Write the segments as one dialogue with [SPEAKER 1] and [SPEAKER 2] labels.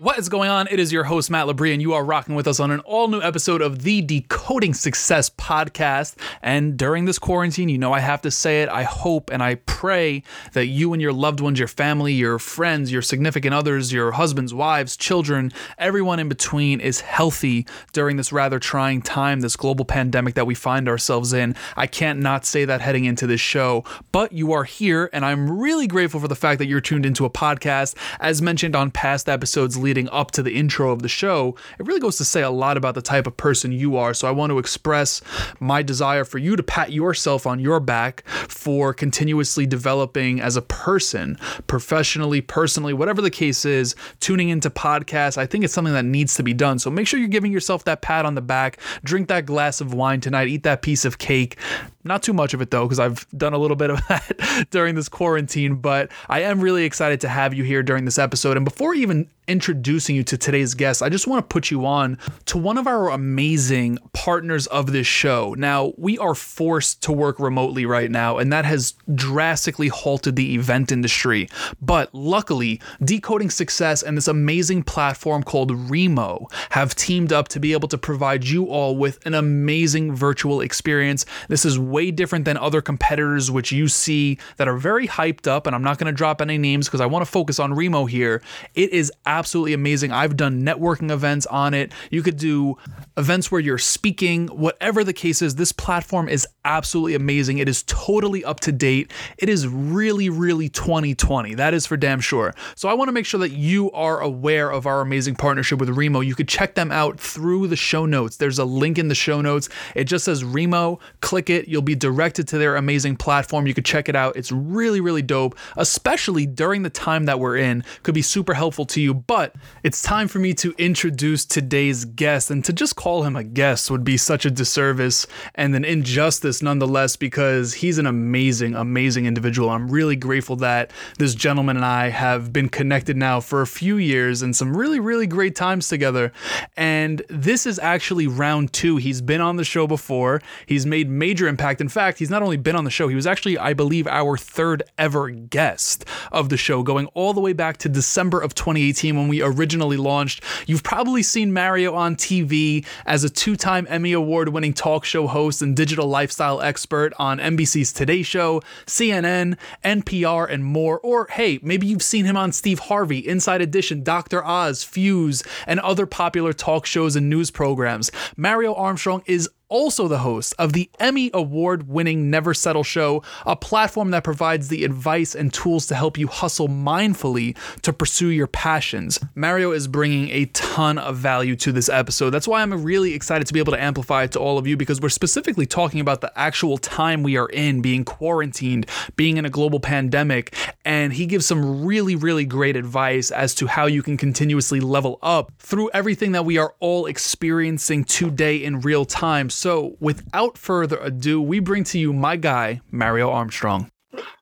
[SPEAKER 1] What is going on? It is your host, Matt Labrie, and you are rocking with us on an all new episode of the Decoding Success podcast. And during this quarantine, you know I have to say it. I hope and I pray that you and your loved ones, your family, your friends, your significant others, your husbands, wives, children, everyone in between is healthy during this rather trying time, this global pandemic that we find ourselves in. I can't not say that heading into this show, but you are here, and I'm really grateful for the fact that you're tuned into a podcast. As mentioned on past episodes, leading up to the intro of the show, it really goes to say a lot about the type of person you are. So I want to express my desire for you to pat yourself on your back for continuously developing as a person, professionally, personally, whatever the case is, tuning into podcasts. I think it's something that needs to be done. So make sure you're giving yourself that pat on the back. Drink that glass of wine tonight, eat that piece of cake. Not too much of it though, because I've done a little bit of that during this quarantine, but I am really excited to have you here during this episode. And before even introducing you to today's guest, I just want to put you on to one of our amazing partners of this show. Now, we are forced to work remotely right now, and that has drastically halted the event industry. But luckily, Decoding Success and this amazing platform called Remo have teamed up to be able to provide you all with an amazing virtual experience. This is way different than other competitors, which you see that are very hyped up, and I'm not going to drop any names because I want to focus on Remo here. It is absolutely amazing. I've done networking events on it. You could do events where you're speaking, whatever the case is. This platform is absolutely amazing. It is totally up to date. It is really, really 2020. That is for damn sure. So I want to make sure that you are aware of our amazing partnership with Remo. You could check them out through the show notes. There's a link in the show notes. It just says Remo. Click it. You'll be directed to their amazing platform. You could check it out. It's really, really dope, especially during the time that we're in. Could be super helpful to you. But it's time for me to introduce today's guest. And to just call him a guest would be such a disservice and an injustice nonetheless, because he's an amazing, amazing individual. I'm really grateful that this gentleman and I have been connected now for a few years and some really, really great times together. And this is actually round two. He's been on the show before, he's made major impact. In fact, he's not only been on the show, he was actually, I believe, our third ever guest of the show, going all the way back to December of 2018 when we originally launched. You've probably seen Mario on TV as a two time Emmy Award winning talk show host and digital lifestyle expert on NBC's Today Show, CNN, NPR, and more. Or hey, maybe you've seen him on Steve Harvey, Inside Edition, Dr. Oz, Fuse, and other popular talk shows and news programs. Mario Armstrong is also the host of the Emmy Award winning Never Settle Show, a platform that provides the advice and tools to help you hustle mindfully to pursue your passions. Mario is bringing a ton of value to this episode. That's why I'm really excited to be able to amplify it to all of you because we're specifically talking about the actual time we are in, being quarantined, being in a global pandemic, and he gives some really, really great advice as to how you can continuously level up through everything that we are all experiencing today in real time. So, without further ado, we bring to you my guy, Mario Armstrong.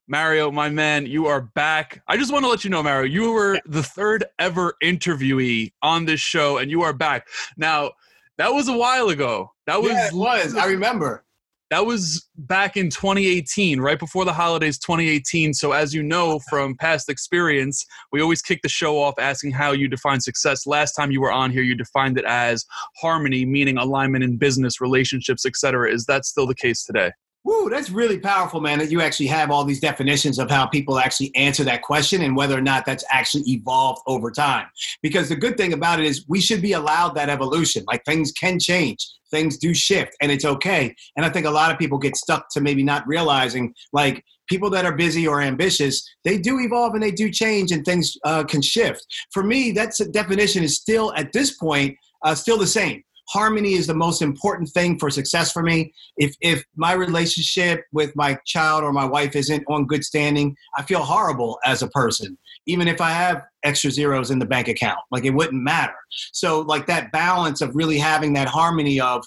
[SPEAKER 1] Mario, my man, you are back. I just want to let you know, Mario, you were the third ever interviewee on this show, and you are back. Now, that was a while ago. That was
[SPEAKER 2] yeah, it was. I remember.
[SPEAKER 1] That was back in 2018, right before the holidays 2018. So, as you know from past experience, we always kick the show off asking how you define success. Last time you were on here, you defined it as harmony, meaning alignment in business, relationships, etc. Is that still the case today?
[SPEAKER 2] Woo, that's really powerful, man, that you actually have all these definitions of how people actually answer that question and whether or not that's actually evolved over time. Because the good thing about it is we should be allowed that evolution. Like things can change, things do shift, and it's okay. And I think a lot of people get stuck to maybe not realizing, like, people that are busy or ambitious, they do evolve and they do change and things uh, can shift. For me, that's definition is still at this point uh, still the same harmony is the most important thing for success for me. If if my relationship with my child or my wife isn't on good standing, I feel horrible as a person. Even if I have extra zeros in the bank account, like it wouldn't matter. So like that balance of really having that harmony of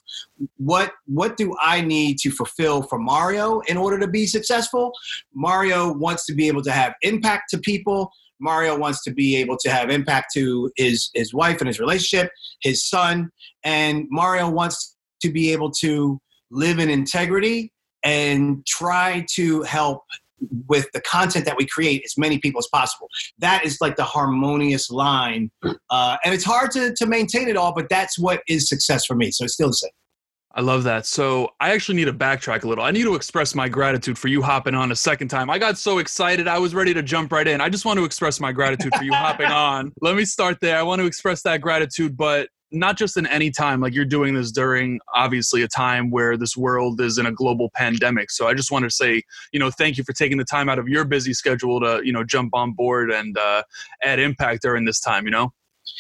[SPEAKER 2] what what do I need to fulfill for Mario in order to be successful? Mario wants to be able to have impact to people Mario wants to be able to have impact to his his wife and his relationship, his son, and Mario wants to be able to live in integrity and try to help with the content that we create as many people as possible. That is like the harmonious line. Uh, and it's hard to, to maintain it all, but that's what is success for me. So it's still the same.
[SPEAKER 1] I love that. So I actually need to backtrack a little. I need to express my gratitude for you hopping on a second time. I got so excited. I was ready to jump right in. I just want to express my gratitude for you hopping on. Let me start there. I want to express that gratitude, but not just in any time. Like you're doing this during obviously a time where this world is in a global pandemic. So I just want to say, you know, thank you for taking the time out of your busy schedule to, you know, jump on board and uh, add impact during this time, you know?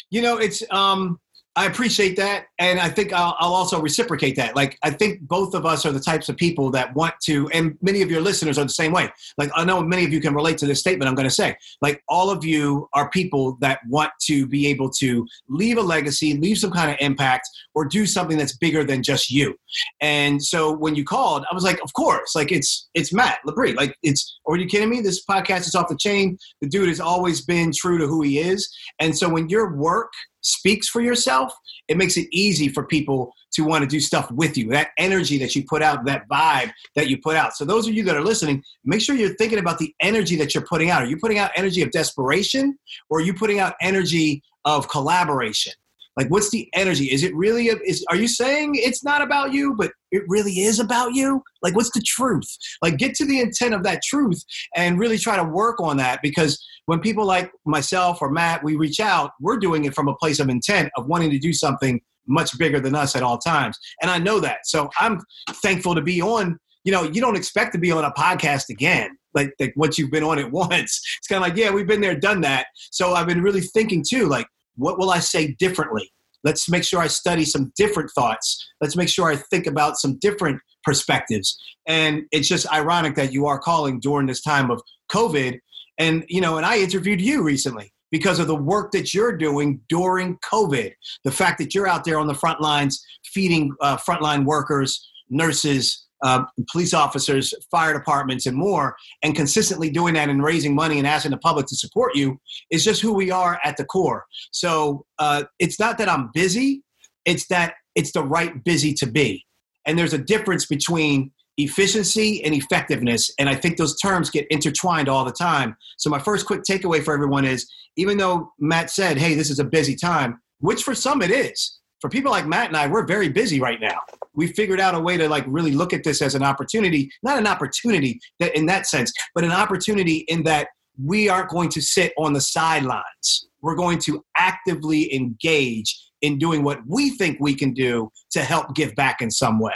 [SPEAKER 2] You know, it's um I appreciate that, and I think I'll, I'll, also reciprocate that. Like, I think both of us are the types of people that want to, and many of your listeners are the same way. Like, I know many of you can relate to this statement I'm going to say. Like, all of you are people that want to be able to leave a legacy, leave some kind of impact, or do something that's bigger than just you. And so when you called, I was like, of course, like it's it's Matt Labrie. Like, it's. Are you kidding me? This podcast is off the chain. The dude has always been true to who he is, and so when your work speaks for yourself, it makes it easy for people to want to do stuff with you. That energy that you put out, that vibe that you put out. So those of you that are listening, make sure you're thinking about the energy that you're putting out. Are you putting out energy of desperation or are you putting out energy of collaboration? Like, what's the energy? Is it really? A, is are you saying it's not about you, but it really is about you? Like, what's the truth? Like, get to the intent of that truth and really try to work on that. Because when people like myself or Matt, we reach out, we're doing it from a place of intent of wanting to do something much bigger than us at all times. And I know that. So I'm thankful to be on. You know, you don't expect to be on a podcast again like, like once you've been on it once. It's kind of like, yeah, we've been there, done that. So I've been really thinking too, like, what will I say differently? Let's make sure I study some different thoughts. Let's make sure I think about some different perspectives. And it's just ironic that you are calling during this time of COVID. And, you know, and I interviewed you recently because of the work that you're doing during COVID. The fact that you're out there on the front lines feeding uh, frontline workers, nurses, uh, police officers, fire departments, and more, and consistently doing that and raising money and asking the public to support you is just who we are at the core. So uh, it's not that I'm busy, it's that it's the right busy to be. And there's a difference between efficiency and effectiveness. And I think those terms get intertwined all the time. So, my first quick takeaway for everyone is even though Matt said, hey, this is a busy time, which for some it is, for people like Matt and I, we're very busy right now. We figured out a way to like really look at this as an opportunity, not an opportunity that in that sense, but an opportunity in that we aren't going to sit on the sidelines. We're going to actively engage in doing what we think we can do to help give back in some way.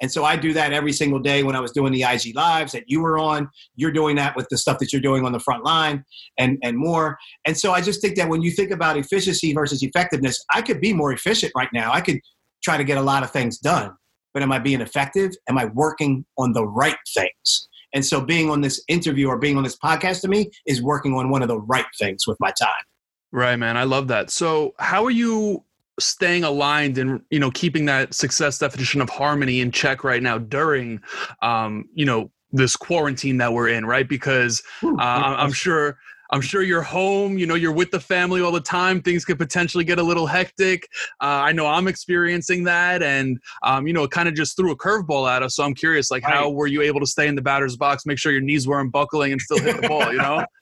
[SPEAKER 2] And so I do that every single day when I was doing the IG lives that you were on. You're doing that with the stuff that you're doing on the front line and, and more. And so I just think that when you think about efficiency versus effectiveness, I could be more efficient right now. I could try to get a lot of things done. But am I being effective? Am I working on the right things? And so being on this interview or being on this podcast to me is working on one of the right things with my time.
[SPEAKER 1] Right, man. I love that. So, how are you staying aligned and you know keeping that success definition of harmony in check right now during um you know this quarantine that we're in right? Because uh, i'm sure i'm sure you're home you know you're with the family all the time things could potentially get a little hectic. Uh, i know i'm experiencing that and um, you know it kind of just threw a curveball at us so i'm curious like how were you able to stay in the batter's box make sure your knees weren't buckling and still hit the ball you know?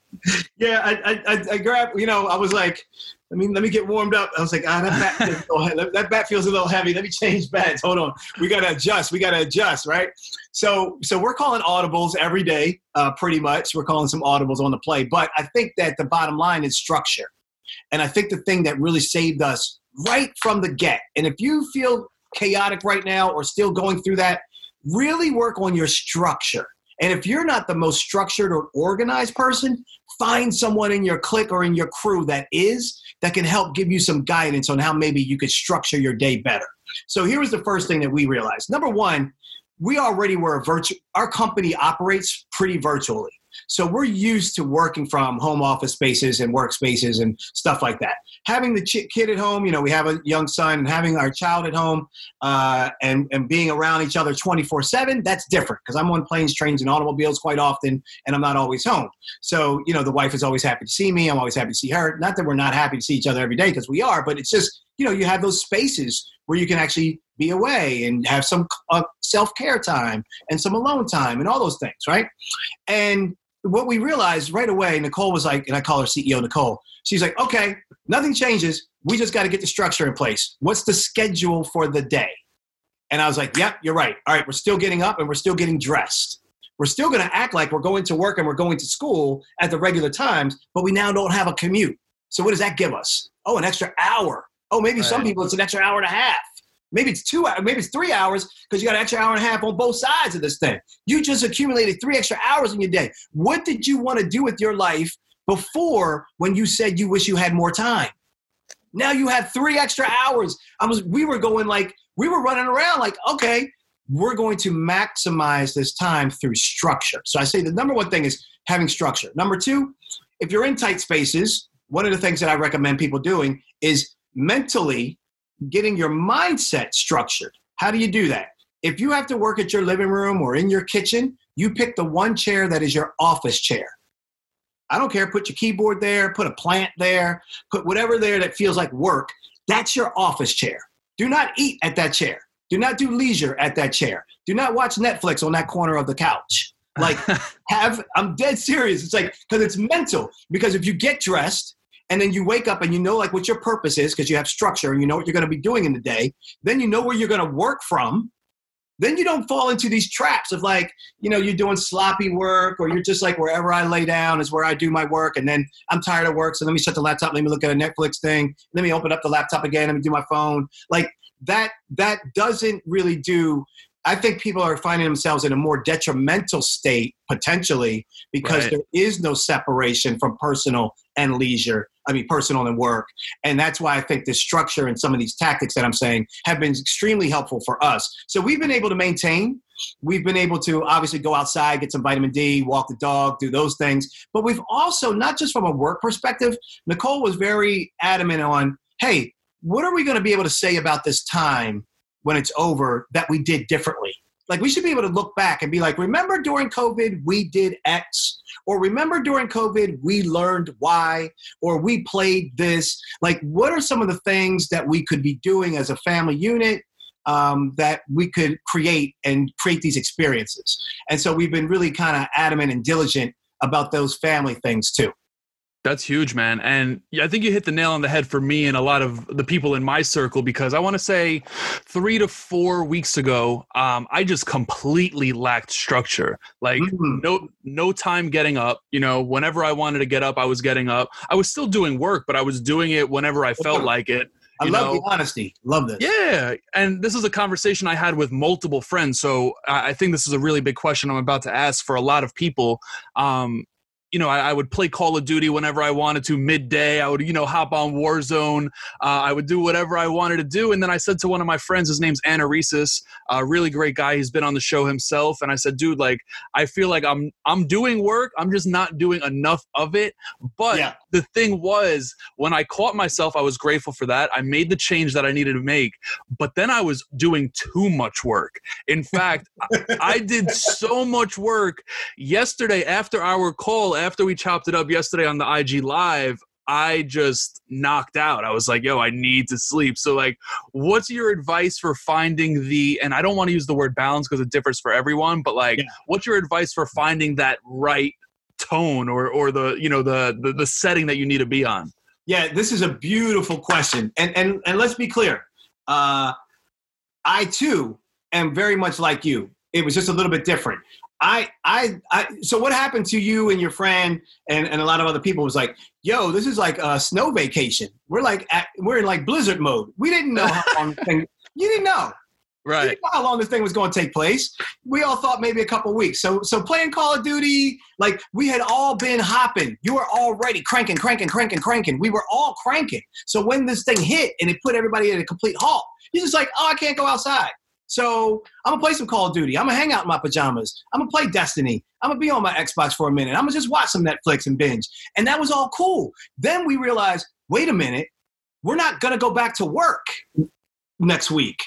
[SPEAKER 2] Yeah I, I i grabbed you know i was like let me let me get warmed up. I was like, ah, that bat, feels, that bat feels a little heavy. Let me change bats. Hold on, we gotta adjust. We gotta adjust, right? So so we're calling audibles every day, uh, pretty much. We're calling some audibles on the play, but I think that the bottom line is structure, and I think the thing that really saved us right from the get. And if you feel chaotic right now or still going through that, really work on your structure. And if you're not the most structured or organized person, find someone in your clique or in your crew that is, that can help give you some guidance on how maybe you could structure your day better. So here was the first thing that we realized. Number one, we already were a virtual, our company operates pretty virtually. So we're used to working from home office spaces and workspaces and stuff like that. Having the ch- kid at home, you know, we have a young son, and having our child at home uh, and, and being around each other 24 7, that's different because I'm on planes, trains, and automobiles quite often, and I'm not always home. So, you know, the wife is always happy to see me. I'm always happy to see her. Not that we're not happy to see each other every day because we are, but it's just, you know, you have those spaces where you can actually be away and have some uh, self care time and some alone time and all those things, right? And what we realized right away, Nicole was like, and I call her CEO Nicole. She's like, okay, nothing changes. We just got to get the structure in place. What's the schedule for the day? And I was like, yep, you're right. All right, we're still getting up and we're still getting dressed. We're still going to act like we're going to work and we're going to school at the regular times, but we now don't have a commute. So what does that give us? Oh, an extra hour. Oh, maybe right. some people it's an extra hour and a half. Maybe it's two maybe it's three hours because you got an extra hour and a half on both sides of this thing. You just accumulated three extra hours in your day. What did you want to do with your life before when you said you wish you had more time? Now you have three extra hours. I was we were going like we were running around like, okay, we're going to maximize this time through structure. So I say the number one thing is having structure. Number two, if you're in tight spaces, one of the things that I recommend people doing is mentally getting your mindset structured. How do you do that? If you have to work at your living room or in your kitchen, you pick the one chair that is your office chair. I don't care, put your keyboard there, put a plant there, put whatever there that feels like work. That's your office chair. Do not eat at that chair. Do not do leisure at that chair. Do not watch Netflix on that corner of the couch. Like, have, I'm dead serious. It's like, because it's mental. Because if you get dressed, and then you wake up and you know like what your purpose is because you have structure and you know what you're going to be doing in the day then you know where you're going to work from then you don't fall into these traps of like you know you're doing sloppy work or you're just like wherever i lay down is where i do my work and then i'm tired of work so let me shut the laptop let me look at a netflix thing let me open up the laptop again let me do my phone like that that doesn't really do I think people are finding themselves in a more detrimental state potentially because right. there is no separation from personal and leisure. I mean, personal and work. And that's why I think this structure and some of these tactics that I'm saying have been extremely helpful for us. So we've been able to maintain. We've been able to obviously go outside, get some vitamin D, walk the dog, do those things. But we've also, not just from a work perspective, Nicole was very adamant on hey, what are we going to be able to say about this time when it's over that we did differently. Like we should be able to look back and be like, remember during COVID we did X, or remember during COVID we learned Y, or we played this. Like, what are some of the things that we could be doing as a family unit um, that we could create and create these experiences? And so we've been really kind of adamant and diligent about those family things too.
[SPEAKER 1] That's huge, man. And I think you hit the nail on the head for me and a lot of the people in my circle because I want to say three to four weeks ago, um, I just completely lacked structure. Like mm-hmm. no no time getting up. You know, whenever I wanted to get up, I was getting up. I was still doing work, but I was doing it whenever I felt like it.
[SPEAKER 2] I love know? the honesty. Love this.
[SPEAKER 1] Yeah. And this is a conversation I had with multiple friends. So I think this is a really big question I'm about to ask for a lot of people. Um, you know, I, I, would play Call of Duty whenever I wanted to midday. I would, you know, hop on Warzone. Uh, I would do whatever I wanted to do. And then I said to one of my friends, his name's Anaresis, a really great guy. He's been on the show himself. And I said, dude, like, I feel like I'm I'm doing work. I'm just not doing enough of it. But yeah. The thing was, when I caught myself, I was grateful for that. I made the change that I needed to make. But then I was doing too much work. In fact, I, I did so much work yesterday after our call after we chopped it up yesterday on the IG live, I just knocked out. I was like, yo, I need to sleep. So, like, what's your advice for finding the, and I don't want to use the word balance because it differs for everyone, but like, yeah. what's your advice for finding that right tone or, or the, you know, the, the, the setting that you need to be on?
[SPEAKER 2] Yeah, this is a beautiful question. And, and, and let's be clear. Uh, I too am very much like you. It was just a little bit different. I, I, I, so what happened to you and your friend and, and a lot of other people was like, yo, this is like a snow vacation. We're like, at, we're in like blizzard mode. We didn't know how long thing, you didn't know.
[SPEAKER 1] Right.
[SPEAKER 2] Didn't know how long this thing was going to take place. We all thought maybe a couple weeks. So, so playing Call of Duty, like we had all been hopping. You were already cranking, cranking, cranking, cranking. We were all cranking. So when this thing hit and it put everybody at a complete halt, you're just like, oh, I can't go outside. So I'm gonna play some Call of Duty. I'm gonna hang out in my pajamas. I'm gonna play Destiny. I'm gonna be on my Xbox for a minute. I'm gonna just watch some Netflix and binge. And that was all cool. Then we realized, wait a minute, we're not gonna go back to work next week.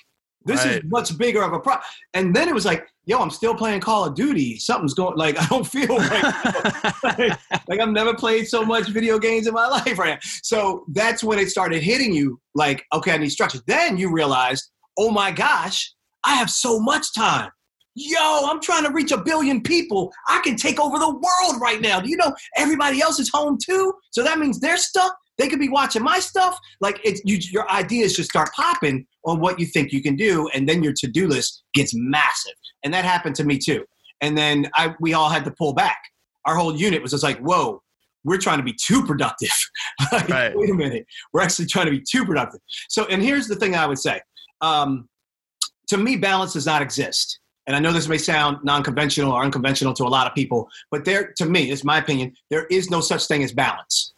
[SPEAKER 2] This right. is much bigger of a problem. And then it was like, yo, I'm still playing Call of Duty. Something's going like I don't feel like, like, like I've never played so much video games in my life right now. So that's when it started hitting you like, okay, I need structure. Then you realized, oh my gosh, I have so much time. Yo, I'm trying to reach a billion people. I can take over the world right now. Do you know everybody else is home too? So that means they're stuck. They could be watching my stuff. Like it's you, your ideas just start popping on what you think you can do, and then your to-do list gets massive. And that happened to me too. And then I, we all had to pull back. Our whole unit was just like, whoa, we're trying to be too productive. like, right. Wait a minute, we're actually trying to be too productive. So, and here's the thing I would say. Um, to me, balance does not exist. And I know this may sound non-conventional or unconventional to a lot of people, but there, to me, it's my opinion, there is no such thing as balance.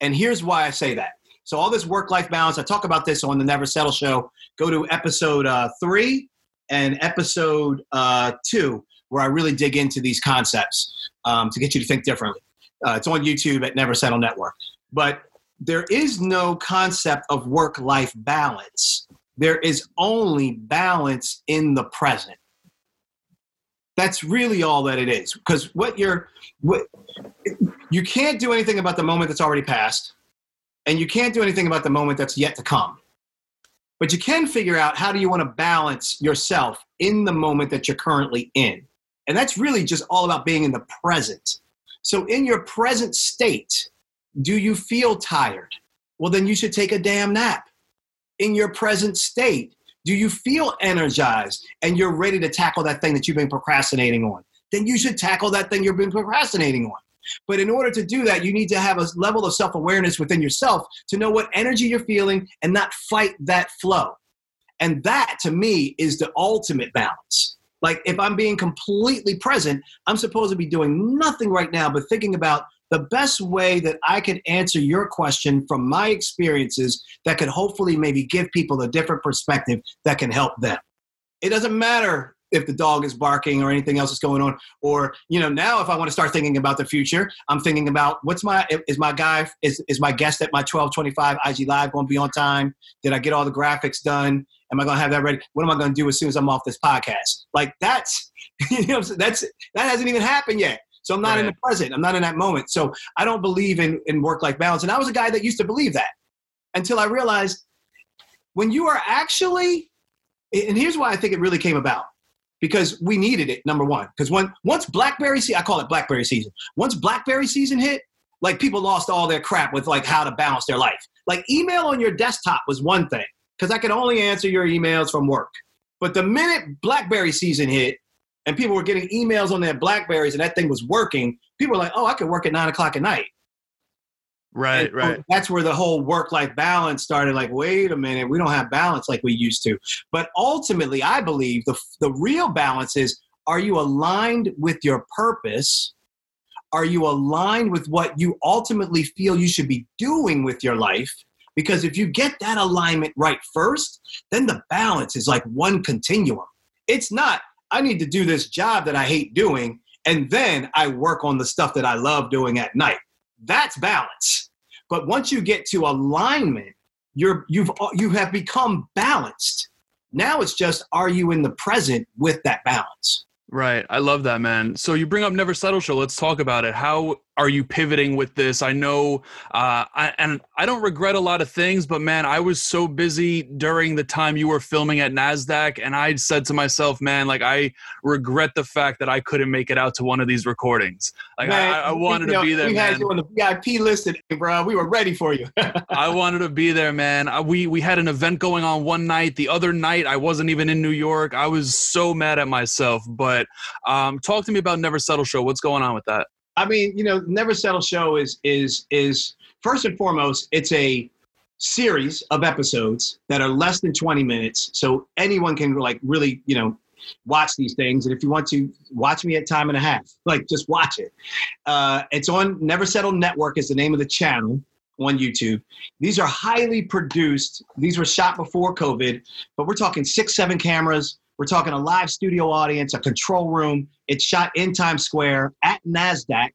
[SPEAKER 2] And here's why I say that. So all this work-life balance, I talk about this on the Never Settle show. Go to episode uh, three and episode uh, two, where I really dig into these concepts um, to get you to think differently. Uh, it's on YouTube at Never Settle Network. But there is no concept of work-life balance. There is only balance in the present. That's really all that it is. Because what you're, what, you can't do anything about the moment that's already passed, and you can't do anything about the moment that's yet to come. But you can figure out how do you want to balance yourself in the moment that you're currently in. And that's really just all about being in the present. So, in your present state, do you feel tired? Well, then you should take a damn nap. In your present state, do you feel energized and you're ready to tackle that thing that you've been procrastinating on? Then you should tackle that thing you've been procrastinating on. But in order to do that, you need to have a level of self awareness within yourself to know what energy you're feeling and not fight that flow. And that to me is the ultimate balance. Like if I'm being completely present, I'm supposed to be doing nothing right now but thinking about the best way that I can answer your question from my experiences that could hopefully maybe give people a different perspective that can help them. It doesn't matter if the dog is barking or anything else is going on. Or you know now if i want to start thinking about the future i'm thinking about what's my is my guy is, is my guest at my 1225 ig live going to be on time? Did i get all the graphics done? Am i going to have that ready? What am i going to do as soon as i'm off this podcast? Like that's you know that's that hasn't even happened yet. So i'm not right. in the present. I'm not in that moment. So i don't believe in in work life balance. And i was a guy that used to believe that until i realized when you are actually and here's why i think it really came about because we needed it. Number one, because when once BlackBerry season, I call it BlackBerry season. Once BlackBerry season hit, like people lost all their crap with like how to balance their life. Like email on your desktop was one thing because I could only answer your emails from work. But the minute BlackBerry season hit, and people were getting emails on their Blackberries, and that thing was working, people were like, "Oh, I could work at nine o'clock at night."
[SPEAKER 1] Right, and right.
[SPEAKER 2] That's where the whole work life balance started. Like, wait a minute, we don't have balance like we used to. But ultimately, I believe the, the real balance is are you aligned with your purpose? Are you aligned with what you ultimately feel you should be doing with your life? Because if you get that alignment right first, then the balance is like one continuum. It's not, I need to do this job that I hate doing, and then I work on the stuff that I love doing at night. That's balance. But once you get to alignment, you're you've you have become balanced. Now it's just are you in the present with that balance?
[SPEAKER 1] Right. I love that, man. So you bring up Never Settle Show. Let's talk about it. How are you pivoting with this? I know, uh, I, and I don't regret a lot of things, but man, I was so busy during the time you were filming at NASDAQ. And I said to myself, man, like, I regret the fact that I couldn't make it out to one of these recordings. Like, man, I, I, wanted you know, to be there.
[SPEAKER 2] We
[SPEAKER 1] had
[SPEAKER 2] man. you on the VIP listed, bro. We were ready for you.
[SPEAKER 1] I wanted to be there, man. I, we, we had an event going on one night. The other night, I wasn't even in New York. I was so mad at myself. But um, talk to me about Never Settle Show. What's going on with that?
[SPEAKER 2] I mean, you know, Never Settle Show is is is first and foremost, it's a series of episodes that are less than 20 minutes, so anyone can like really, you know, watch these things. And if you want to watch me at time and a half, like just watch it. Uh, it's on Never Settle Network is the name of the channel. on YouTube. These are highly produced. These were shot before COVID, but we're talking six, seven cameras. We're talking a live studio audience, a control room. It's shot in Times Square at NASDAQ,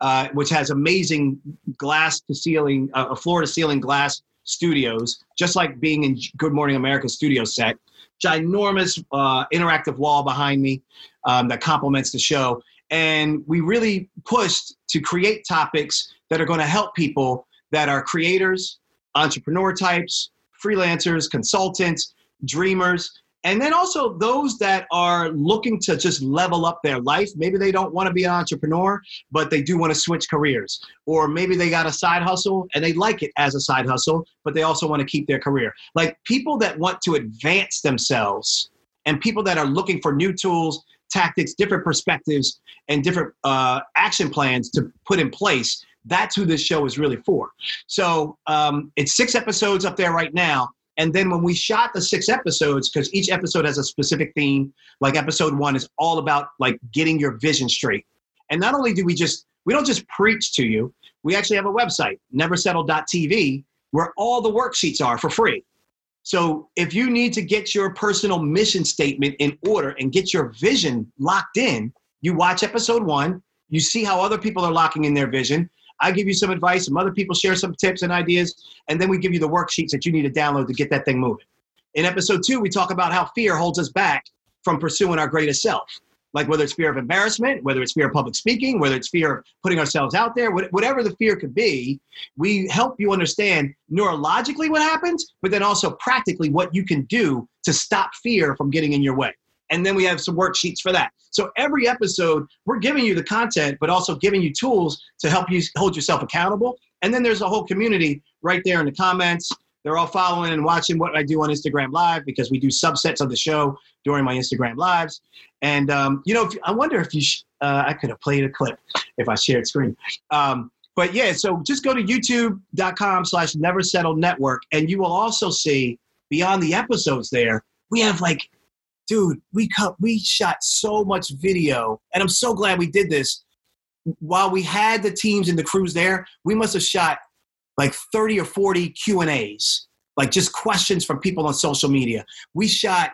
[SPEAKER 2] uh, which has amazing glass to ceiling, uh, floor to ceiling glass studios, just like being in Good Morning America studio set. Ginormous uh, interactive wall behind me um, that complements the show. And we really pushed to create topics that are going to help people that are creators, entrepreneur types, freelancers, consultants, dreamers, and then also those that are looking to just level up their life. Maybe they don't want to be an entrepreneur, but they do want to switch careers. Or maybe they got a side hustle and they like it as a side hustle, but they also want to keep their career. Like people that want to advance themselves and people that are looking for new tools, tactics, different perspectives, and different uh, action plans to put in place that's who this show is really for. So um, it's six episodes up there right now. And then when we shot the six episodes, because each episode has a specific theme, like episode one is all about like getting your vision straight. And not only do we just, we don't just preach to you, we actually have a website, neversettle.tv, where all the worksheets are for free. So if you need to get your personal mission statement in order and get your vision locked in, you watch episode one, you see how other people are locking in their vision, I give you some advice, some other people share some tips and ideas, and then we give you the worksheets that you need to download to get that thing moving. In episode two, we talk about how fear holds us back from pursuing our greatest self. Like whether it's fear of embarrassment, whether it's fear of public speaking, whether it's fear of putting ourselves out there, whatever the fear could be, we help you understand neurologically what happens, but then also practically what you can do to stop fear from getting in your way and then we have some worksheets for that. So every episode, we're giving you the content, but also giving you tools to help you hold yourself accountable. And then there's a whole community right there in the comments. They're all following and watching what I do on Instagram Live because we do subsets of the show during my Instagram Lives. And um, you know, if, I wonder if you, sh- uh, I could have played a clip if I shared screen. Um, but yeah, so just go to youtube.com slash never settle network and you will also see beyond the episodes there, we have like dude, we cut, we shot so much video, and I'm so glad we did this. While we had the teams and the crews there, we must have shot like 30 or 40 Q and A's, like just questions from people on social media. We shot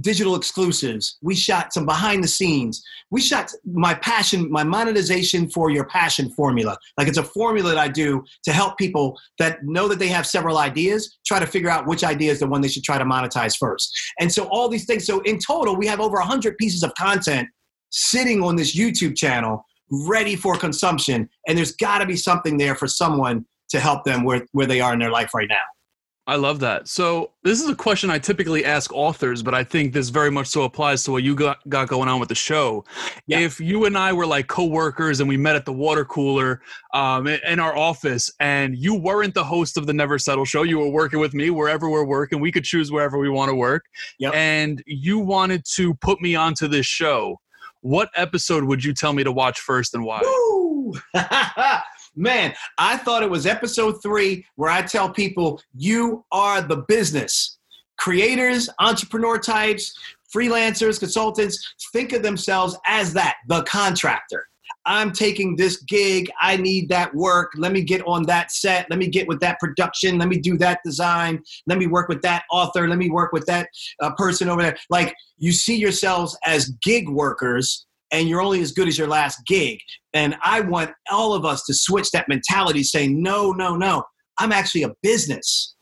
[SPEAKER 2] digital exclusives. We shot some behind the scenes. We shot my passion, my monetization for your passion formula. Like it's a formula that I do to help people that know that they have several ideas, try to figure out which idea is the one they should try to monetize first. And so all these things. So in total, we have over 100 pieces of content sitting on this YouTube channel ready for consumption. And there's got to be something there for someone to help them where, where they are in their life right now.
[SPEAKER 1] I love that. So this is a question I typically ask authors, but I think this very much so applies to what you got, got going on with the show. Yeah. If you and I were like coworkers and we met at the water cooler um, in our office, and you weren't the host of the Never Settle show, you were working with me wherever we're working. We could choose wherever we want to work, yep. and you wanted to put me onto this show. What episode would you tell me to watch first and why?
[SPEAKER 2] Man, I thought it was episode three where I tell people you are the business. Creators, entrepreneur types, freelancers, consultants think of themselves as that, the contractor. I'm taking this gig. I need that work. Let me get on that set. Let me get with that production. Let me do that design. Let me work with that author. Let me work with that uh, person over there. Like you see yourselves as gig workers and you're only as good as your last gig. And I want all of us to switch that mentality, saying, no, no, no, I'm actually a business.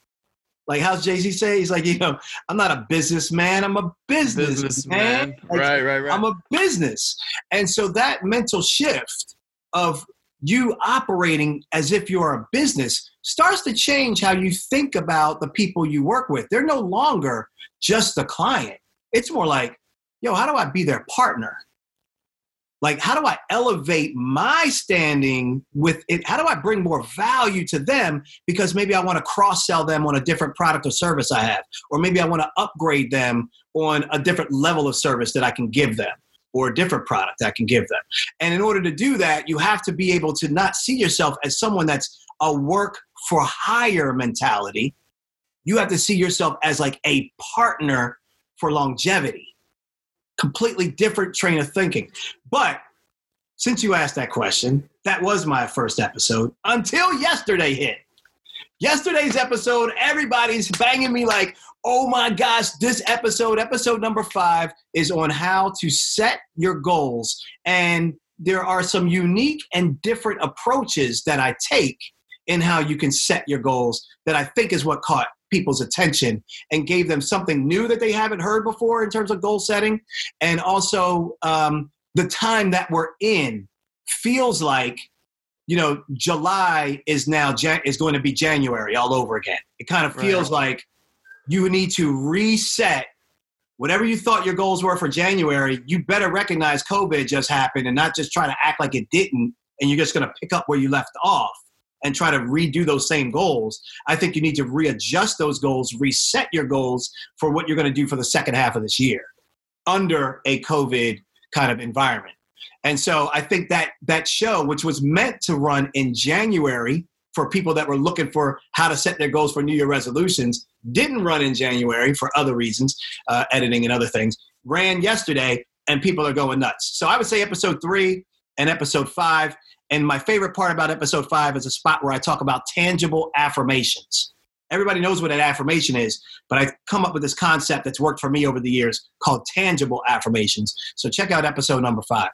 [SPEAKER 2] Like how's Jay Z say? He's like, you know, I'm not a businessman. I'm a business, business man. man.
[SPEAKER 1] Like, right, right, right.
[SPEAKER 2] I'm a business, and so that mental shift of you operating as if you're a business starts to change how you think about the people you work with. They're no longer just the client. It's more like, yo, how do I be their partner? Like how do i elevate my standing with it? How do i bring more value to them because maybe i want to cross sell them on a different product or service i have or maybe i want to upgrade them on a different level of service that i can give them or a different product i can give them? And in order to do that you have to be able to not see yourself as someone that's a work for hire mentality. You have to see yourself as like a partner for longevity completely different train of thinking. But since you asked that question, that was my first episode until yesterday hit. yesterday's episode, everybody's banging me like, oh my gosh, this episode, episode number five, is on how to set your goals. And there are some unique and different approaches that I take in how you can set your goals that I think is what caught people's attention and gave them something new that they haven't heard before in terms of goal setting. And also, um, the time that we're in feels like you know july is now Jan- is going to be january all over again it kind of feels right. like you need to reset whatever you thought your goals were for january you better recognize covid just happened and not just try to act like it didn't and you're just going to pick up where you left off and try to redo those same goals i think you need to readjust those goals reset your goals for what you're going to do for the second half of this year under a covid kind of environment and so I think that that show, which was meant to run in January for people that were looking for how to set their goals for New Year resolutions, didn't run in January for other reasons, uh, editing and other things, ran yesterday, and people are going nuts. So I would say episode three and episode five. And my favorite part about episode five is a spot where I talk about tangible affirmations. Everybody knows what an affirmation is, but I've come up with this concept that's worked for me over the years called tangible affirmations. So check out episode number five.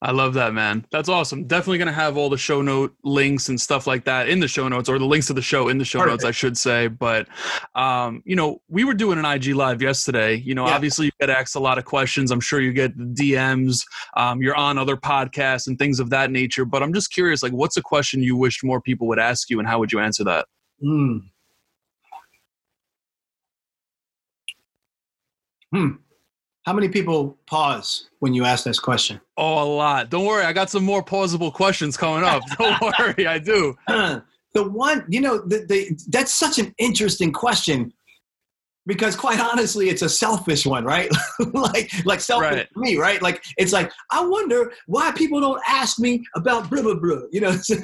[SPEAKER 1] I love that, man. That's awesome. Definitely going to have all the show note links and stuff like that in the show notes, or the links to the show in the show Perfect. notes, I should say. But, um, you know, we were doing an IG live yesterday. You know, yeah. obviously you get asked a lot of questions. I'm sure you get DMs. Um, you're on other podcasts and things of that nature. But I'm just curious, like, what's a question you wish more people would ask you, and how would you answer that?
[SPEAKER 2] Hmm. Hmm. How many people pause when you ask this question?
[SPEAKER 1] Oh, a lot. Don't worry, I got some more pausable questions coming up. Don't worry, I do.
[SPEAKER 2] the one, you know, the, the, that's such an interesting question because quite honestly it's a selfish one right like like selfish right. me right like it's like i wonder why people don't ask me about blah blah blah you know you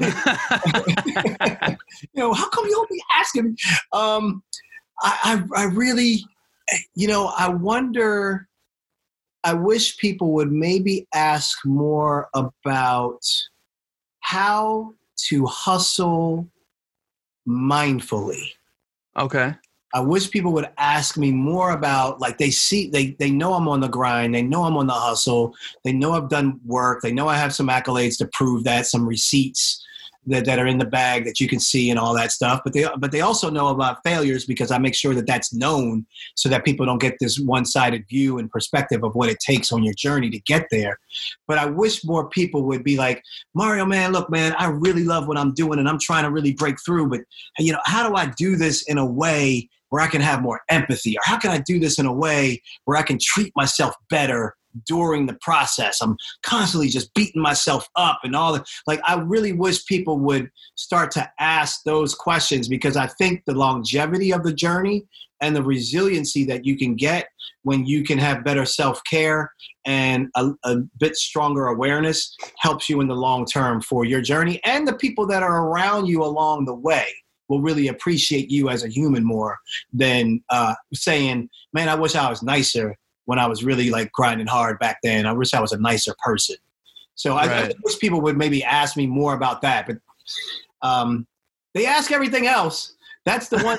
[SPEAKER 2] know how come you don't be asking me um I, I i really you know i wonder I wish people would maybe ask more about how to hustle mindfully.
[SPEAKER 1] Okay.
[SPEAKER 2] I wish people would ask me more about like they see they they know I'm on the grind, they know I'm on the hustle, they know I've done work, they know I have some accolades to prove that, some receipts that, that are in the bag that you can see and all that stuff. But they but they also know about failures because I make sure that that's known so that people don't get this one sided view and perspective of what it takes on your journey to get there. But I wish more people would be like Mario, man, look, man, I really love what I'm doing and I'm trying to really break through. But you know, how do I do this in a way where I can have more empathy, or how can I do this in a way where I can treat myself better during the process. I'm constantly just beating myself up and all the Like, I really wish people would start to ask those questions because I think the longevity of the journey and the resiliency that you can get when you can have better self care and a, a, bit stronger awareness helps you in the long term for your journey and the people that are around you along the way will really appreciate you as a human more than uh, saying, "Man, I wish I was nicer." When I was really like grinding hard back then. I wish I was a nicer person. So right. I, I, wish people would maybe ask me more about that. But um, they ask everything else. That's the one.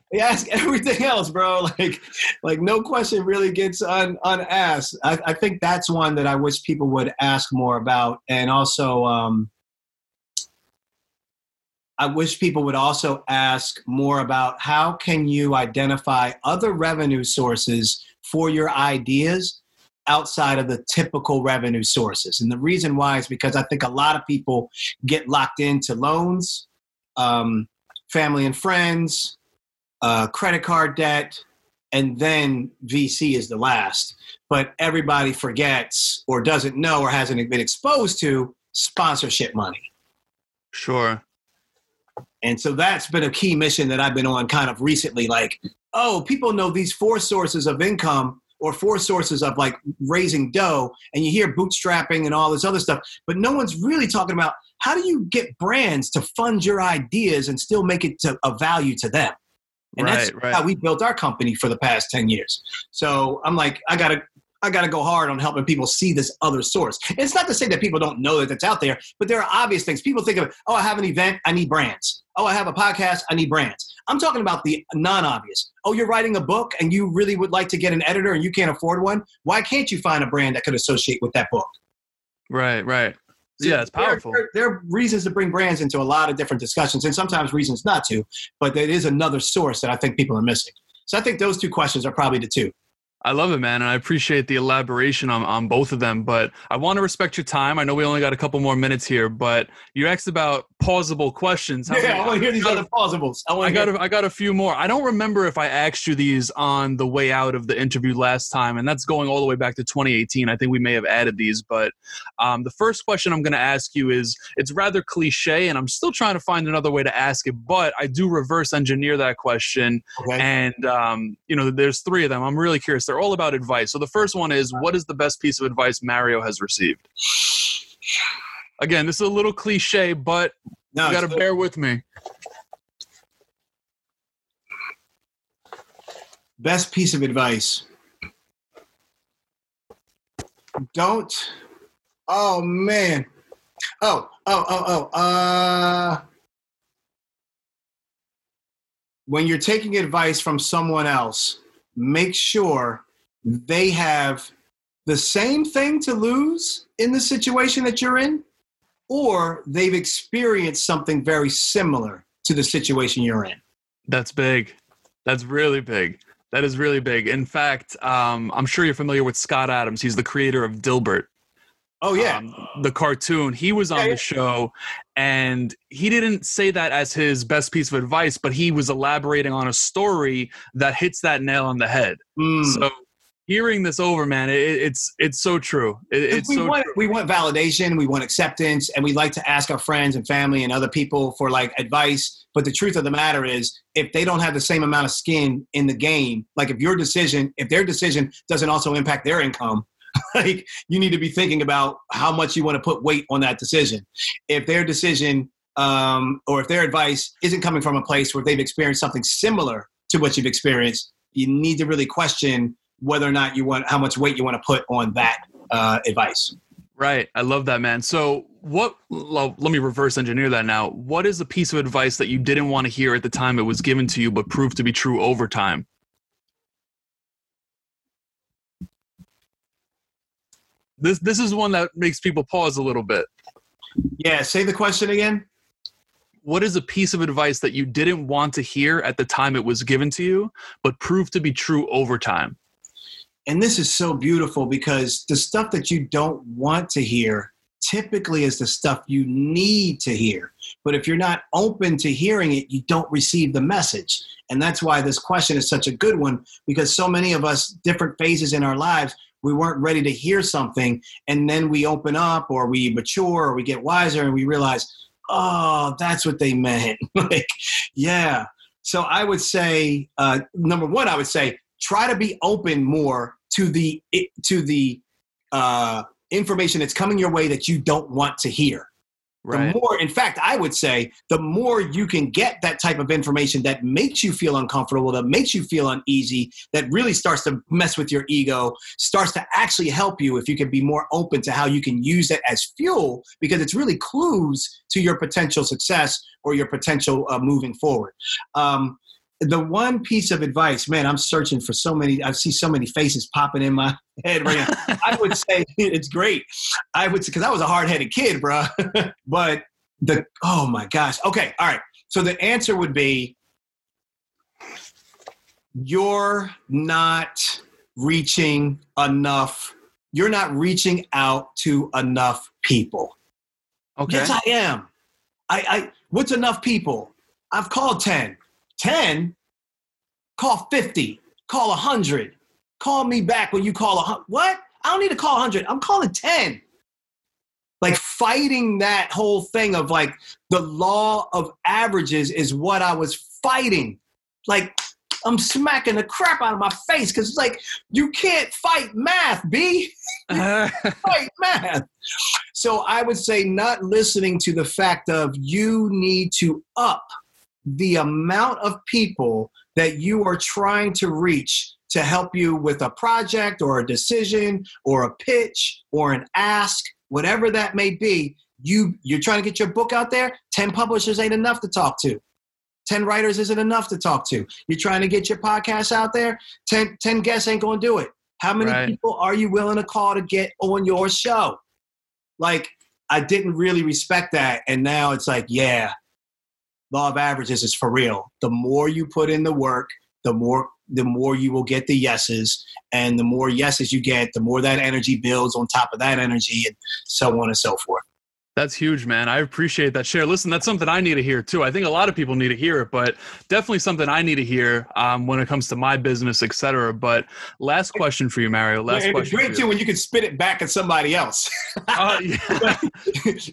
[SPEAKER 2] they ask everything else, bro. Like, like no question really gets un, unasked. I, I think that's one that I wish people would ask more about, and also. Um, I wish people would also ask more about how can you identify other revenue sources for your ideas outside of the typical revenue sources. And the reason why is because I think a lot of people get locked into loans, um, family and friends, uh, credit card debt, and then VC is the last. But everybody forgets or doesn't know or hasn't been exposed to sponsorship money.
[SPEAKER 1] Sure.
[SPEAKER 2] And so that's been a key mission that I've been on kind of recently. Like, oh, people know these four sources of income or four sources of like raising dough, and you hear bootstrapping and all this other stuff, but no one's really talking about how do you get brands to fund your ideas and still make it to a value to them. And right, that's right. how we built our company for the past 10 years. So I'm like, I gotta I got to go hard on helping people see this other source. And it's not to say that people don't know that it's out there, but there are obvious things. People think of, oh, I have an event, I need brands. Oh, I have a podcast, I need brands. I'm talking about the non obvious. Oh, you're writing a book and you really would like to get an editor and you can't afford one. Why can't you find a brand that could associate with that book?
[SPEAKER 1] Right, right. So yeah, it's powerful.
[SPEAKER 2] There, there, there, are reasons to bring brands into a lot of different discussions and sometimes reasons not to, but it is another source that I think people are missing. So I think those two questions are probably the two.
[SPEAKER 1] I love it, man, and I appreciate the elaboration on, on both of them. But I want to respect your time. I know we only got a couple more minutes here, but you asked about pausable questions.
[SPEAKER 2] How yeah, many, I want to hear these other pausables.
[SPEAKER 1] I, I got a, I got a few more. I don't remember if I asked you these on the way out of the interview last time, and that's going all the way back to 2018. I think we may have added these, but um, the first question I'm going to ask you is it's rather cliche, and I'm still trying to find another way to ask it, but I do reverse engineer that question, okay. and um, you know, there's three of them. I'm really curious. They're all about advice. So the first one is what is the best piece of advice Mario has received? Again, this is a little cliche, but no, you got to bear with me.
[SPEAKER 2] Best piece of advice. Don't. Oh man. Oh, oh, oh, oh. Uh when you're taking advice from someone else, make sure they have the same thing to lose in the situation that you're in, or they've experienced something very similar to the situation you're in.
[SPEAKER 1] That's big. That's really big. That is really big. In fact, um, I'm sure you're familiar with Scott Adams. He's the creator of Dilbert.
[SPEAKER 2] Oh yeah,
[SPEAKER 1] um, the cartoon. He was on yeah, the show, and he didn't say that as his best piece of advice, but he was elaborating on a story that hits that nail on the head. Mm. So hearing this over, man, it, it's it's so true. It, it's
[SPEAKER 2] we
[SPEAKER 1] so
[SPEAKER 2] want
[SPEAKER 1] true.
[SPEAKER 2] we want validation, we want acceptance, and we like to ask our friends and family and other people for like advice. But the truth of the matter is, if they don't have the same amount of skin in the game, like if your decision, if their decision doesn't also impact their income. like you need to be thinking about how much you want to put weight on that decision. If their decision um, or if their advice isn't coming from a place where they've experienced something similar to what you've experienced, you need to really question whether or not you want how much weight you want to put on that uh, advice.
[SPEAKER 1] Right. I love that, man. So, what, let me reverse engineer that now. What is a piece of advice that you didn't want to hear at the time it was given to you, but proved to be true over time? This, this is one that makes people pause a little bit.
[SPEAKER 2] Yeah. Say the question again.
[SPEAKER 1] What is a piece of advice that you didn't want to hear at the time it was given to you, but proved to be true over time?
[SPEAKER 2] And this is so beautiful because the stuff that you don't want to hear typically is the stuff you need to hear. But if you're not open to hearing it, you don't receive the message. And that's why this question is such a good one because so many of us, different phases in our lives, we weren't ready to hear something. And then we open up or we mature or we get wiser and we realize, oh, that's what they meant. like, yeah. So I would say, uh, number one, I would say, try to be open more to the to the uh, information that's coming your way that you don't want to hear. Right. The more, in fact, I would say the more you can get that type of information that makes you feel uncomfortable, that makes you feel uneasy, that really starts to mess with your ego, starts to actually help you if you can be more open to how you can use it as fuel, because it's really clues to your potential success or your potential uh, moving forward. Um, the one piece of advice, man, I'm searching for so many. I see so many faces popping in my head right now. I would say it's great. I would say because I was a hard headed kid, bro. but the oh my gosh. Okay, all right. So the answer would be you're not reaching enough. You're not reaching out to enough people. Okay. Yes, I am. I, I what's enough people? I've called 10. 10, call 50, call 100. Call me back when you call 100. What? I don't need to call 100. I'm calling 10. Like fighting that whole thing of like the law of averages is what I was fighting. Like I'm smacking the crap out of my face because it's like you can't fight math, B. fight math. So I would say not listening to the fact of you need to up the amount of people that you are trying to reach to help you with a project or a decision or a pitch or an ask, whatever that may be, you you're trying to get your book out there, 10 publishers ain't enough to talk to. 10 writers isn't enough to talk to. You're trying to get your podcast out there, 10, 10 guests ain't going to do it. How many right. people are you willing to call to get on your show? Like, I didn't really respect that. And now it's like, yeah, law of averages is for real. The more you put in the work, the more the more you will get the yeses and the more yeses you get the more that energy builds on top of that energy and so on and so forth
[SPEAKER 1] that's huge, man. I appreciate that share. Listen, that's something I need to hear too. I think a lot of people need to hear it, but definitely something I need to hear um, when it comes to my business, etc. But last question for you, Mario. Last question.
[SPEAKER 2] It's great too when you can spit it back at somebody else. uh, like,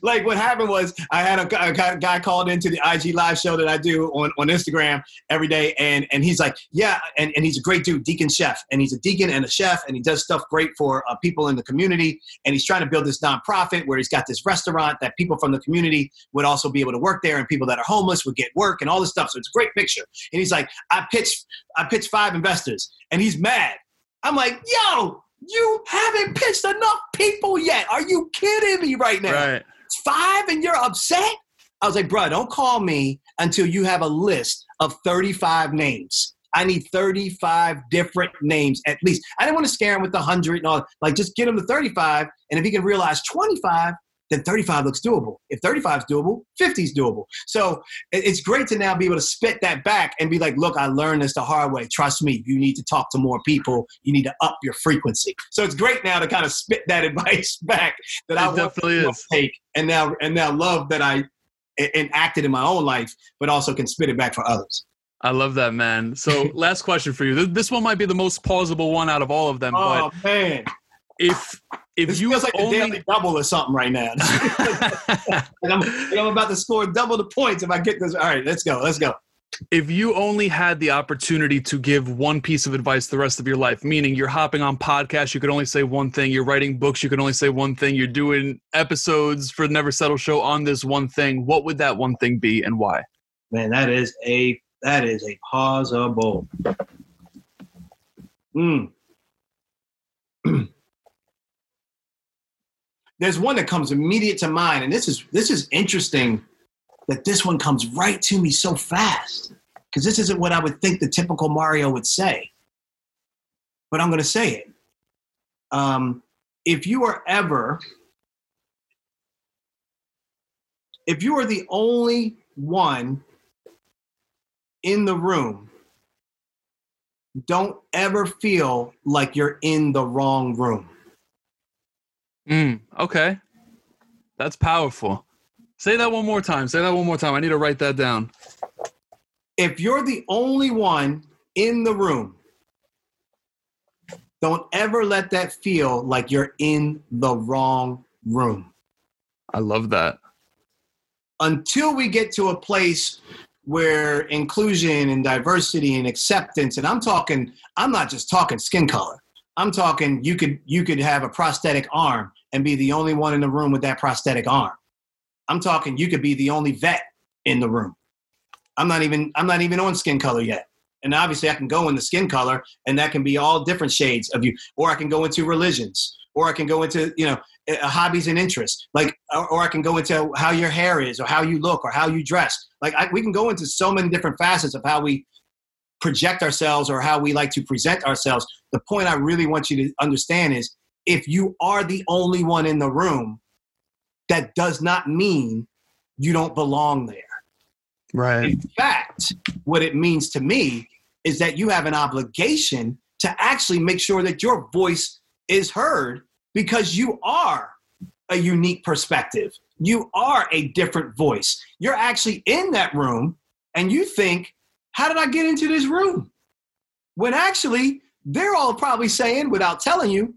[SPEAKER 2] like, what happened was I had a, a, guy called into the IG live show that I do on, on Instagram every day, and and he's like, yeah, and, and he's a great dude, deacon chef, and he's a deacon and a chef, and he does stuff great for uh, people in the community, and he's trying to build this nonprofit where he's got this restaurant restaurant that people from the community would also be able to work there and people that are homeless would get work and all this stuff. So it's a great picture. And he's like, I pitched, I pitched five investors and he's mad. I'm like, yo, you haven't pitched enough people yet. Are you kidding me right now?
[SPEAKER 1] Right.
[SPEAKER 2] It's five and you're upset? I was like, bro, don't call me until you have a list of 35 names. I need 35 different names at least. I didn't want to scare him with the 100 and all. Like, just get him to 35. And if he can realize 25, then 35 looks doable. If 35 is doable, 50 is doable. So it's great to now be able to spit that back and be like, look, I learned this the hard way. Trust me, you need to talk to more people. You need to up your frequency. So it's great now to kind of spit that advice back that it I definitely is. take and now and now love that I enacted in my own life, but also can spit it back for others.
[SPEAKER 1] I love that, man. So, last question for you. This one might be the most plausible one out of all of them.
[SPEAKER 2] Oh but man!
[SPEAKER 1] If if
[SPEAKER 2] this
[SPEAKER 1] you
[SPEAKER 2] feels like
[SPEAKER 1] only...
[SPEAKER 2] a daily double or something right now. like, I'm, I'm about to score double the points if I get this. All right, let's go. Let's go.
[SPEAKER 1] If you only had the opportunity to give one piece of advice the rest of your life, meaning you're hopping on podcasts, you could only say one thing, you're writing books, you can only say one thing, you're doing episodes for the Never Settle Show on this one thing, what would that one thing be and why?
[SPEAKER 2] Man, that is a that is a possible. Hmm. there's one that comes immediate to mind, and this is this is interesting that this one comes right to me so fast because this isn't what I would think the typical Mario would say, but I'm going to say it. Um, if you are ever, if you are the only one in the room, don't ever feel like you're in the wrong room.
[SPEAKER 1] Mm, okay. That's powerful. Say that one more time. Say that one more time. I need to write that down.
[SPEAKER 2] If you're the only one in the room, don't ever let that feel like you're in the wrong room.
[SPEAKER 1] I love that.
[SPEAKER 2] Until we get to a place where inclusion and diversity and acceptance, and I'm talking, I'm not just talking skin color. I'm talking you could you could have a prosthetic arm and be the only one in the room with that prosthetic arm. I'm talking you could be the only vet in the room. I'm not even I'm not even on skin color yet. And obviously I can go in the skin color and that can be all different shades of you or I can go into religions or I can go into, you know, eh, eh, hobbies and interests. Like or, or I can go into how your hair is or how you look or how you dress. Like I, we can go into so many different facets of how we project ourselves or how we like to present ourselves. The point I really want you to understand is if you are the only one in the room, that does not mean you don't belong there.
[SPEAKER 1] Right.
[SPEAKER 2] In fact, what it means to me is that you have an obligation to actually make sure that your voice is heard because you are a unique perspective. You are a different voice. You're actually in that room and you think how did I get into this room? When actually, they're all probably saying, without telling you,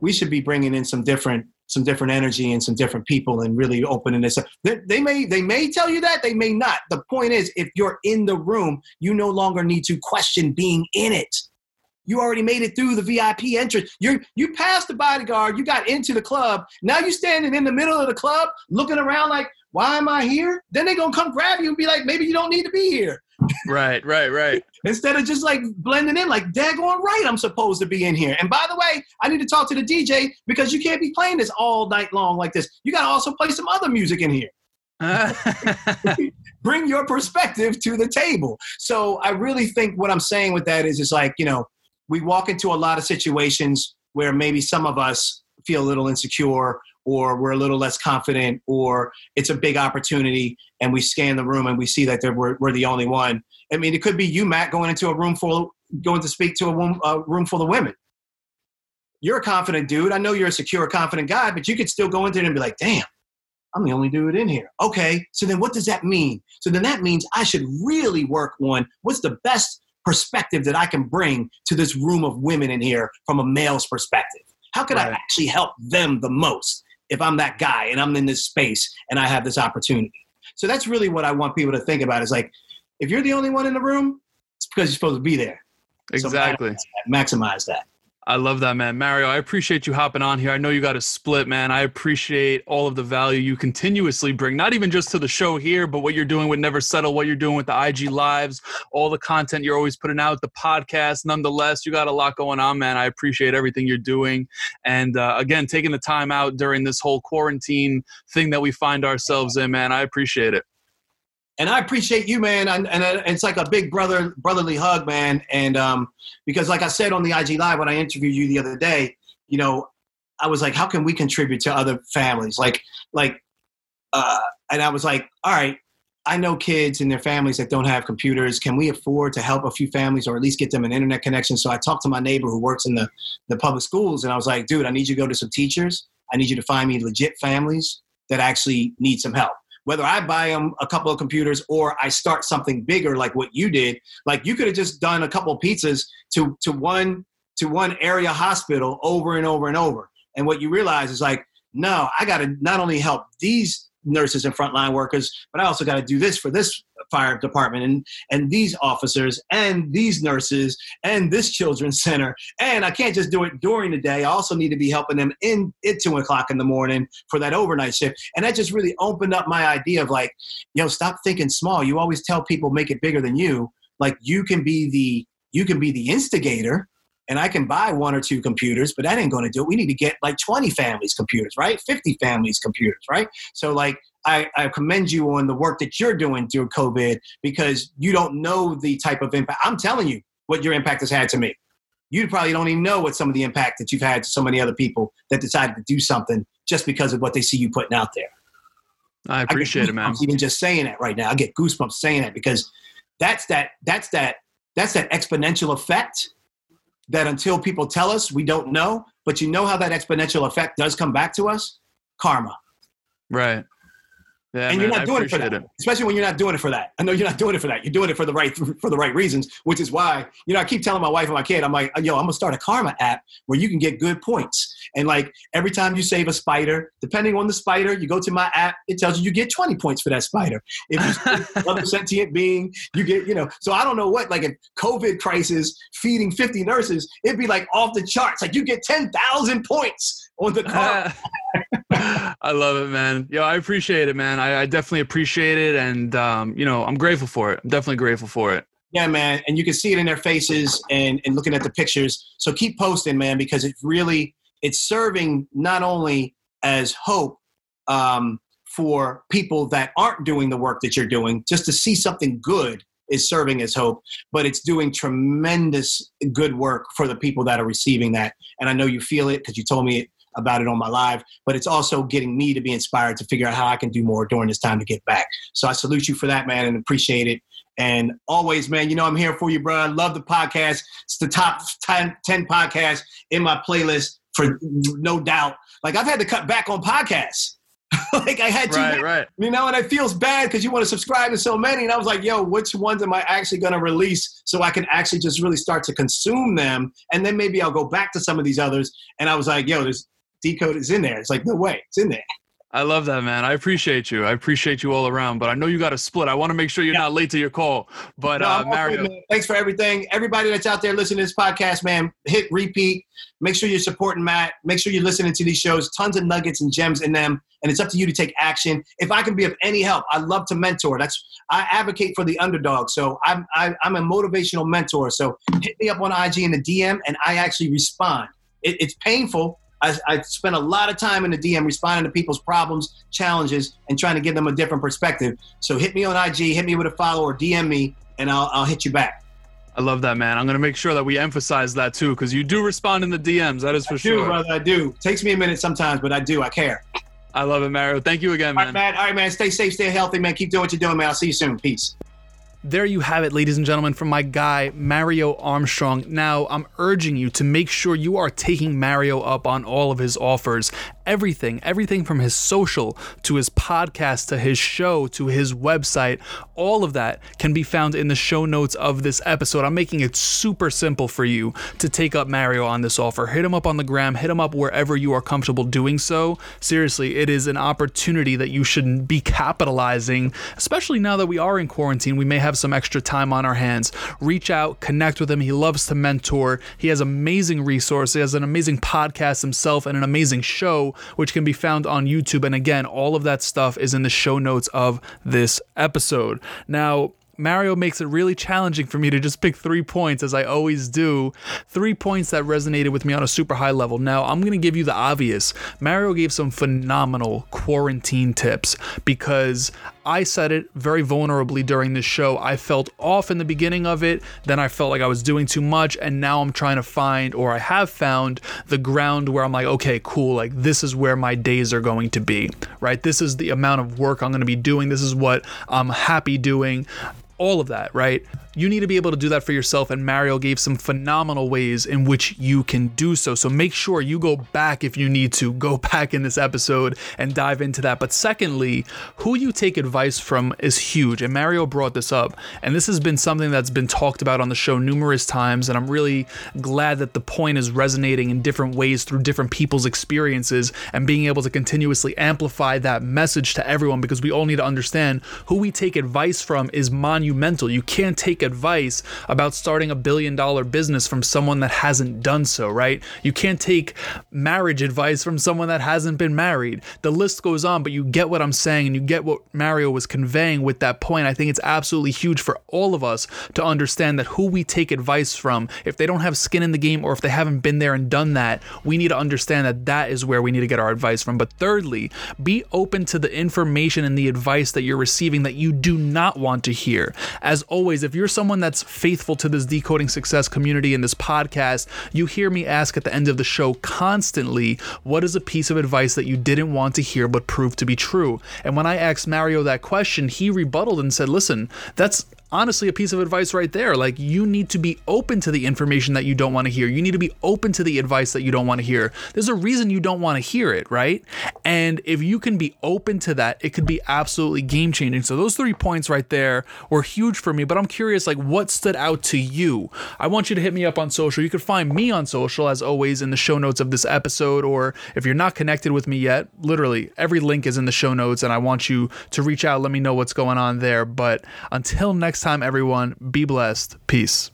[SPEAKER 2] we should be bringing in some different some different energy and some different people and really opening this up. They, they, may they may tell you that they may not. The point is, if you're in the room, you no longer need to question being in it. You already made it through the VIP entrance. You you passed the bodyguard. You got into the club. Now you're standing in the middle of the club, looking around like, why am I here? Then they're gonna come grab you and be like, maybe you don't need to be here.
[SPEAKER 1] Right, right, right.
[SPEAKER 2] Instead of just like blending in, like daggone right, I'm supposed to be in here. And by the way, I need to talk to the DJ because you can't be playing this all night long like this. You gotta also play some other music in here. Bring your perspective to the table. So I really think what I'm saying with that is it's like, you know, we walk into a lot of situations where maybe some of us feel a little insecure or we're a little less confident or it's a big opportunity and we scan the room and we see that we're, we're the only one. I mean it could be you matt going into a room full going to speak to a room, a room full of women. You're a confident dude. I know you're a secure confident guy but you could still go into it and be like damn i'm the only dude in here. Okay so then what does that mean? So then that means i should really work on what's the best perspective that i can bring to this room of women in here from a male's perspective. How could right. I actually help them the most? If I'm that guy and I'm in this space and I have this opportunity. So that's really what I want people to think about is like, if you're the only one in the room, it's because you're supposed to be there.
[SPEAKER 1] Exactly.
[SPEAKER 2] So maximize that.
[SPEAKER 1] I love that, man. Mario, I appreciate you hopping on here. I know you got a split, man. I appreciate all of the value you continuously bring, not even just to the show here, but what you're doing with Never Settle, what you're doing with the IG Lives, all the content you're always putting out, the podcast. Nonetheless, you got a lot going on, man. I appreciate everything you're doing. And uh, again, taking the time out during this whole quarantine thing that we find ourselves in, man. I appreciate it
[SPEAKER 2] and I appreciate you, man. And, and, it's like a big brother brotherly hug, man. And um, because, like I said on the IG Live when I interviewed you the other day, you know, I was like, how can we contribute to other families? Like, like, uh, and I was like, all right, I know kids and their families that don't have computers. Can we afford to help a few families or at least get them an internet connection? So I talked to my neighbor who works in the, the public schools, and I was like, dude, I need you to go to some teachers. I need you to find me legit families that actually need some help whether I buy them a couple of computers or I start something bigger like what you did, like you could have just done a couple of pizzas to to one to one area hospital over and over and over. And what you realize is like, no, I got to not only help these nurses and frontline workers, but I also got to do this for this fire department and and these officers and these nurses and this children's center. And i can't just do it during the day. I also need to be helping them in at two o'clock in the morning for that overnight shift. And that just really opened up my idea of like you know, stop thinking small. You always tell people make it bigger than you. Like you can be the you can be the instigator and I can buy one or two computers, but that ain't going to do it. We need to get like 20 families computers, right? 50 families computers, right? So like I, I, commend you on the work that you're doing through COVID because you don't know the type of impact. I'm telling you what your impact has had to me. You probably don't even know what some of the impact that you've had to so many other people that decided to do something just because of what they see you putting out there.
[SPEAKER 1] I appreciate I it, man.
[SPEAKER 2] Even just saying that right now, I get goosebumps saying that because that's that that's that that's that exponential effect that until people tell us we don't know, but you know how that exponential effect does come back to us? Karma.
[SPEAKER 1] Right.
[SPEAKER 2] Yeah, and man, you're not doing it for that, it. especially when you're not doing it for that. I know you're not doing it for that. You're doing it for the right for the right reasons, which is why you know I keep telling my wife and my kid, I'm like, uh, yo, I'm gonna start a karma app where you can get good points, and like every time you save a spider, depending on the spider, you go to my app, it tells you you get 20 points for that spider. If you another sentient being, you get you know. So I don't know what like a COVID crisis feeding 50 nurses, it'd be like off the charts. Like you get 10,000 points on the karma.
[SPEAKER 1] I love it, man. Yo, I appreciate it, man. I, I definitely appreciate it, and um, you know, I'm grateful for it. I'm definitely grateful for it.
[SPEAKER 2] Yeah, man, and you can see it in their faces and and looking at the pictures. So keep posting, man, because it really it's serving not only as hope um, for people that aren't doing the work that you're doing, just to see something good is serving as hope, but it's doing tremendous good work for the people that are receiving that. And I know you feel it because you told me it about it on my live, but it's also getting me to be inspired to figure out how I can do more during this time to get back. So I salute you for that, man, and appreciate it. And always, man, you know I'm here for you, bro. I love the podcast. It's the top 10, 10 podcast in my playlist for no doubt. Like I've had to cut back on podcasts. like I had to,
[SPEAKER 1] right, right.
[SPEAKER 2] you know, and it feels bad because you want to subscribe to so many. And I was like, yo, which ones am I actually going to release so I can actually just really start to consume them? And then maybe I'll go back to some of these others. And I was like, yo, there's decode is in there. It's like, no way, it's in there.
[SPEAKER 1] I love that, man. I appreciate you. I appreciate you all around. But I know you got to split. I want to make sure you're yeah. not late to your call. But no, uh, Mario,
[SPEAKER 2] good, thanks for everything. Everybody that's out there listening to this podcast, man, hit repeat. Make sure you're supporting Matt. Make sure you're listening to these shows. Tons of nuggets and gems in them, and it's up to you to take action. If I can be of any help, I love to mentor. That's I advocate for the underdog. So I'm I, am i am a motivational mentor. So hit me up on IG in the DM, and I actually respond. It, it's painful I, I spent a lot of time in the DM responding to people's problems, challenges, and trying to give them a different perspective. So hit me on IG, hit me with a follow, or DM me, and I'll, I'll hit you back.
[SPEAKER 1] I love that, man. I'm going to make sure that we emphasize that too, because you do respond in the DMs. That is for
[SPEAKER 2] I
[SPEAKER 1] sure.
[SPEAKER 2] do, brother. I do. Takes me a minute sometimes, but I do. I care.
[SPEAKER 1] I love it, Mario. Thank you again, man.
[SPEAKER 2] All right, man. All right, man. Stay safe, stay healthy, man. Keep doing what you're doing, man. I'll see you soon. Peace.
[SPEAKER 1] There you have it, ladies and gentlemen, from my guy, Mario Armstrong. Now, I'm urging you to make sure you are taking Mario up on all of his offers everything, everything from his social to his podcast to his show to his website, all of that can be found in the show notes of this episode. I'm making it super simple for you to take up Mario on this offer. Hit him up on the gram, hit him up wherever you are comfortable doing so. Seriously, it is an opportunity that you should be capitalizing, especially now that we are in quarantine. We may have some extra time on our hands. Reach out, connect with him. He loves to mentor. He has amazing resources. He has an amazing podcast himself and an amazing show which can be found on YouTube. And again, all of that stuff is in the show notes of this episode. Now, Mario makes it really challenging for me to just pick three points, as I always do. Three points that resonated with me on a super high level. Now, I'm going to give you the obvious. Mario gave some phenomenal quarantine tips because I said it very vulnerably during this show. I felt off in the beginning of it, then I felt like I was doing too much, and now I'm trying to find, or I have found, the ground where I'm like, okay, cool, like this is where my days are going to be, right? This is the amount of work I'm going to be doing. This is what I'm happy doing all of that, right? You need to be able to do that for yourself, and Mario gave some phenomenal ways in which you can do so. So make sure you go back if you need to, go back in this episode and dive into that. But secondly, who you take advice from is huge, and Mario brought this up, and this has been something that's been talked about on the show numerous times, and I'm really glad that the point is resonating in different ways through different people's experiences and being able to continuously amplify that message to everyone because we all need to understand who we take advice from is monumental. You can't take advice about starting a billion dollar business from someone that hasn't done so, right? You can't take marriage advice from someone that hasn't been married. The list goes on, but you get what I'm saying and you get what Mario was conveying with that point. I think it's absolutely huge for all of us to understand that who we take advice from, if they don't have skin in the game or if they haven't been there and done that, we need to understand that that is where we need to get our advice from. But thirdly, be open to the information and the advice that you're receiving that you do not want to hear. As always, if you're someone that's faithful to this decoding success community and this podcast, you hear me ask at the end of the show constantly, what is a piece of advice that you didn't want to hear but proved to be true? And when I asked Mario that question, he rebutted and said, listen, that's honestly a piece of advice right there. Like, you need to be open to the information that you don't want to hear. You need to be open to the advice that you don't want to hear. There's a reason you don't want to hear it, right? And if you can be open to that, it could be absolutely game changing. So, those three points right there were huge for me. But I'm curious, like, what stood out to you? I want you to hit me up on social. You can find me on social, as always, in the show notes of this episode. Or if you're not connected with me yet, literally every link is in the show notes. And I want you to reach out, let me know what's going on there. But until next time, everyone, be blessed. Peace.